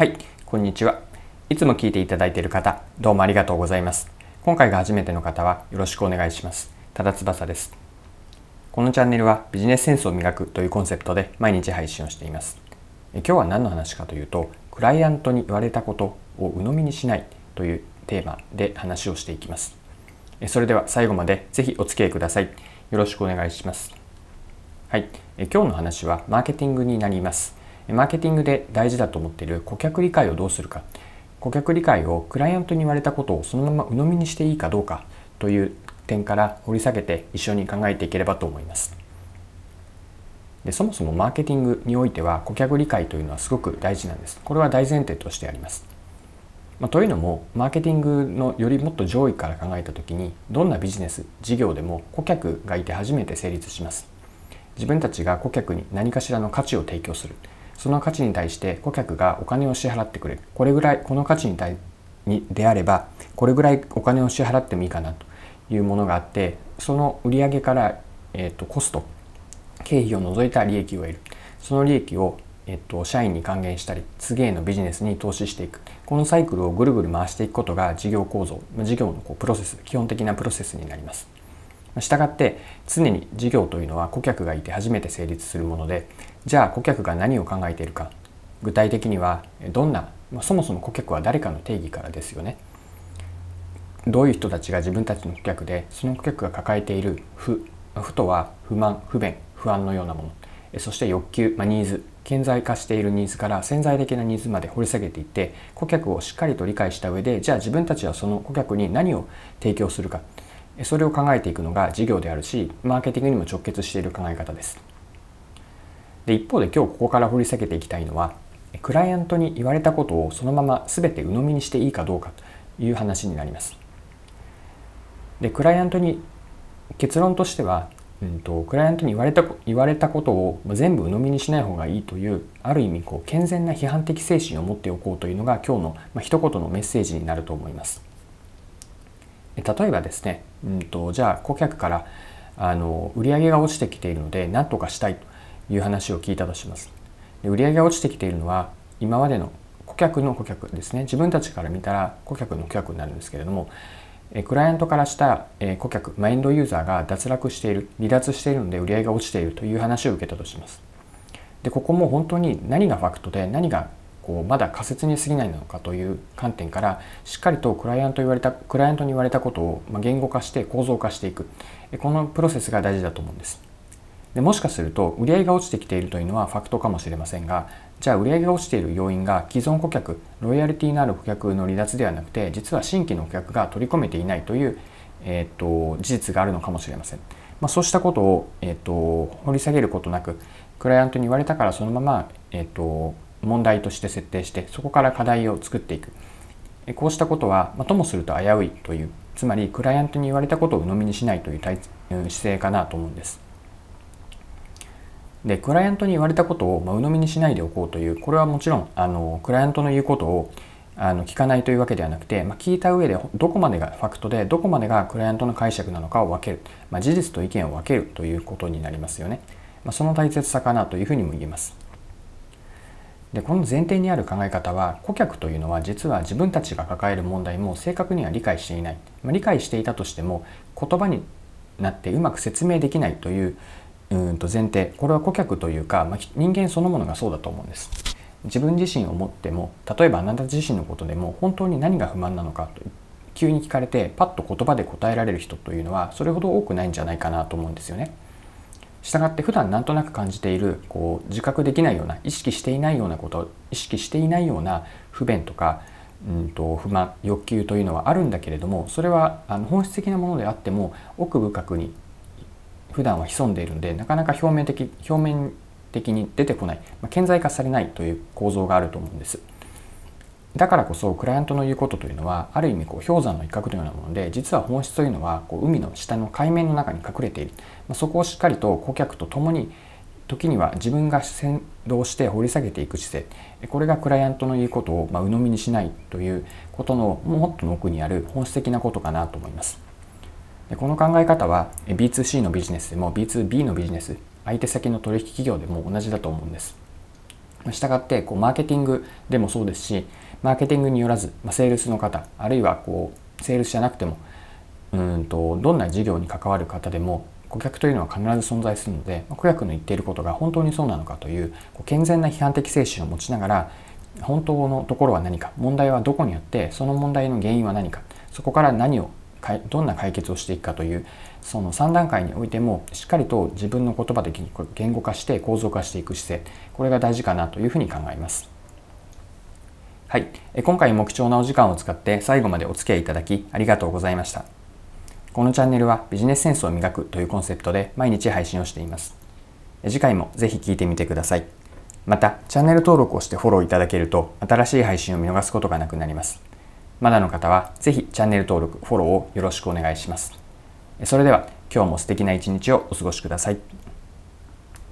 はい、こんにちは。いつも聞いていただいている方、どうもありがとうございます。今回が初めての方はよろしくお願いします。ただ翼です。このチャンネルはビジネスセンスを磨くというコンセプトで毎日配信をしています。今日は何の話かというと、クライアントに言われたことを鵜呑みにしないというテーマで話をしていきます。それでは最後までぜひお付き合いください。よろしくお願いします。はい、今日の話はマーケティングになります。マーケティングで大事だと思っている顧客理解をどうするか。顧客理解をクライアントに言われたことをそのまま鵜呑みにしていいかどうかという点から掘り下げて一緒に考えていければと思います。でそもそもマーケティングにおいては顧客理解というのはすごく大事なんです。これは大前提としてあります、まあ、というのもマーケティングのよりもっと上位から考えた時にどんなビジネス事業でも顧客がいて初めて成立します。自分たちが顧客に何かしらの価値を提供する。その価値に対して顧客がお金を支払ってくれる。これぐらいこの価値に対にであればこれぐらいお金を支払ってもいいかなというものがあってその売上から、えーと、コスト経費を除いた利益を得る。その利益を、えーと、社員に還元したり次へのビジネスに投資していく。このサイクルをぐるぐる回していくことが事業構造事業のこうプロセス基本的なプロセスになります。したがって常に事業というのは顧客がいて初めて成立するものでじゃあ顧客が何を考えているか具体的にはどんな、まあ、そもそも顧客は誰かの定義からですよね。どういう人たちが自分たちの顧客でその顧客が抱えている負負とは不満不便不安のようなもの。そして欲求、まあ、ニーズ。顕在化しているニーズから潜在的なニーズまで掘り下げていって顧客をしっかりと理解した上でじゃあ自分たちはその顧客に何を提供するか。それを考えていくのが事業であるしマーケティングにも直結している考え方です。で一方で今日ここから掘り下げていきたいのはクライアントに言われたことをそのまま全て鵜呑みにしていいかどうかという話になります。でクライアントに結論としては、うんと、クライアントに言われた言われたことを全部鵜呑みにしない方がいいというある意味こう健全な批判的精神を持っておこうというのが今日の、まあ、一言のメッセージになると思います。例えばですね、うんと、じゃあ顧客からあの売上が落ちてきているので何とかしたいという話を聞いたとします。で売上が落ちてきているのは今までの顧客の顧客ですね自分たちから見たら顧客の顧客になるんですけれどもクライアントからした顧客マインドユーザーが脱落している離脱しているので売り上げが落ちているという話を受けたとします。でここも本当に何がファクトで何がこうまだ仮説に過ぎないのかという観点からしっかりとクライアント言われたクライアントに言われたことを言語化して構造化していく。このプロセスが大事だと思うんです。でもしかすると売り上げが落ちてきているというのはファクトかもしれませんがじゃあ売り上げが落ちている要因が既存顧客ロイヤリティのある顧客の離脱ではなくて実は新規の顧客が取り込めていないという、えーと、事実があるのかもしれません、まあ、そうしたことを、えーと、掘り下げることなくクライアントに言われたからそのまま、えーと問題として設定してそこから課題を作っていく。こうしたことは、まあ、ともすると危ういというつまりクライアントに言われたことを鵜呑みにしないという姿勢かなと思うんです。でクライアントに言われたことを、まあ、鵜呑みにしないでおこうというこれはもちろんあのクライアントの言うことをあの聞かないというわけではなくて、まあ、聞いた上でどこまでがファクトでどこまでがクライアントの解釈なのかを分ける、まあ、事実と意見を分けるということになりますよね、まあ、その大切さかなというふうにも言えます。でこの前提にある考え方は顧客というのは実は自分たちが抱える問題も正確には理解していない、まあ、理解していたとしても言葉になってうまく説明できないといううんと前提。これは顧客というか、まあ、人間そのものがそうだと思うんです。自分自身を持っても例えばあなた自身のことでも本当に何が不満なのかと急に聞かれてパッと言葉で答えられる人というのはそれほど多くないんじゃないかなと思うんですよね。したがって普段なんとなく感じているこう自覚できないような意識していないようなこと意識していないような不便とか、うんと、不満欲求というのはあるんだけれどもそれはあの本質的なものであっても奥深くに普段は潜んでいるのでなかなか表面的表面的に出てこない、まあ、顕在化されないという構造があると思うんです。だからこそクライアントの言うことというのはある意味こう氷山の一角のようなもので実は本質というのはこう海の下の海面の中に隠れている、まあ、そこをしっかりと顧客と共に時には自分が先導して掘り下げていく姿勢。これがクライアントの言うことをまあ鵜呑みにしないということのもっとの奥にある本質的なことかなと思います。でこの考え方は B2C のビジネスでも B2B のビジネス相手先の取引企業でも同じだと思うんです。したがってこうマーケティングでもそうですしマーケティングによらず、まあ、セールスの方あるいはこうセールスじゃなくてもうんとどんな事業に関わる方でも顧客というのは必ず存在するので顧客の言っていることが本当にそうなのかという健全な批判的精神を持ちながら本当のところは何か問題はどこにあってその問題の原因は何かそこから何をどんな解決をしていくかというその3段階においてもしっかりと自分の言葉で言語化して構造化していく姿勢これが大事かなというふうに考えます。はい、今回も貴重なお時間を使って最後までお付き合いいただきありがとうございました。このチャンネルはビジネスセンスを磨くというコンセプトで毎日配信をしています。次回もぜひ聴いてみてください。また、チャンネル登録をしてフォローいただけると新しい配信を見逃すことがなくなります。まだの方はぜひチャンネル登録、フォローをよろしくお願いします。それでは今日も素敵な一日をお過ごしください。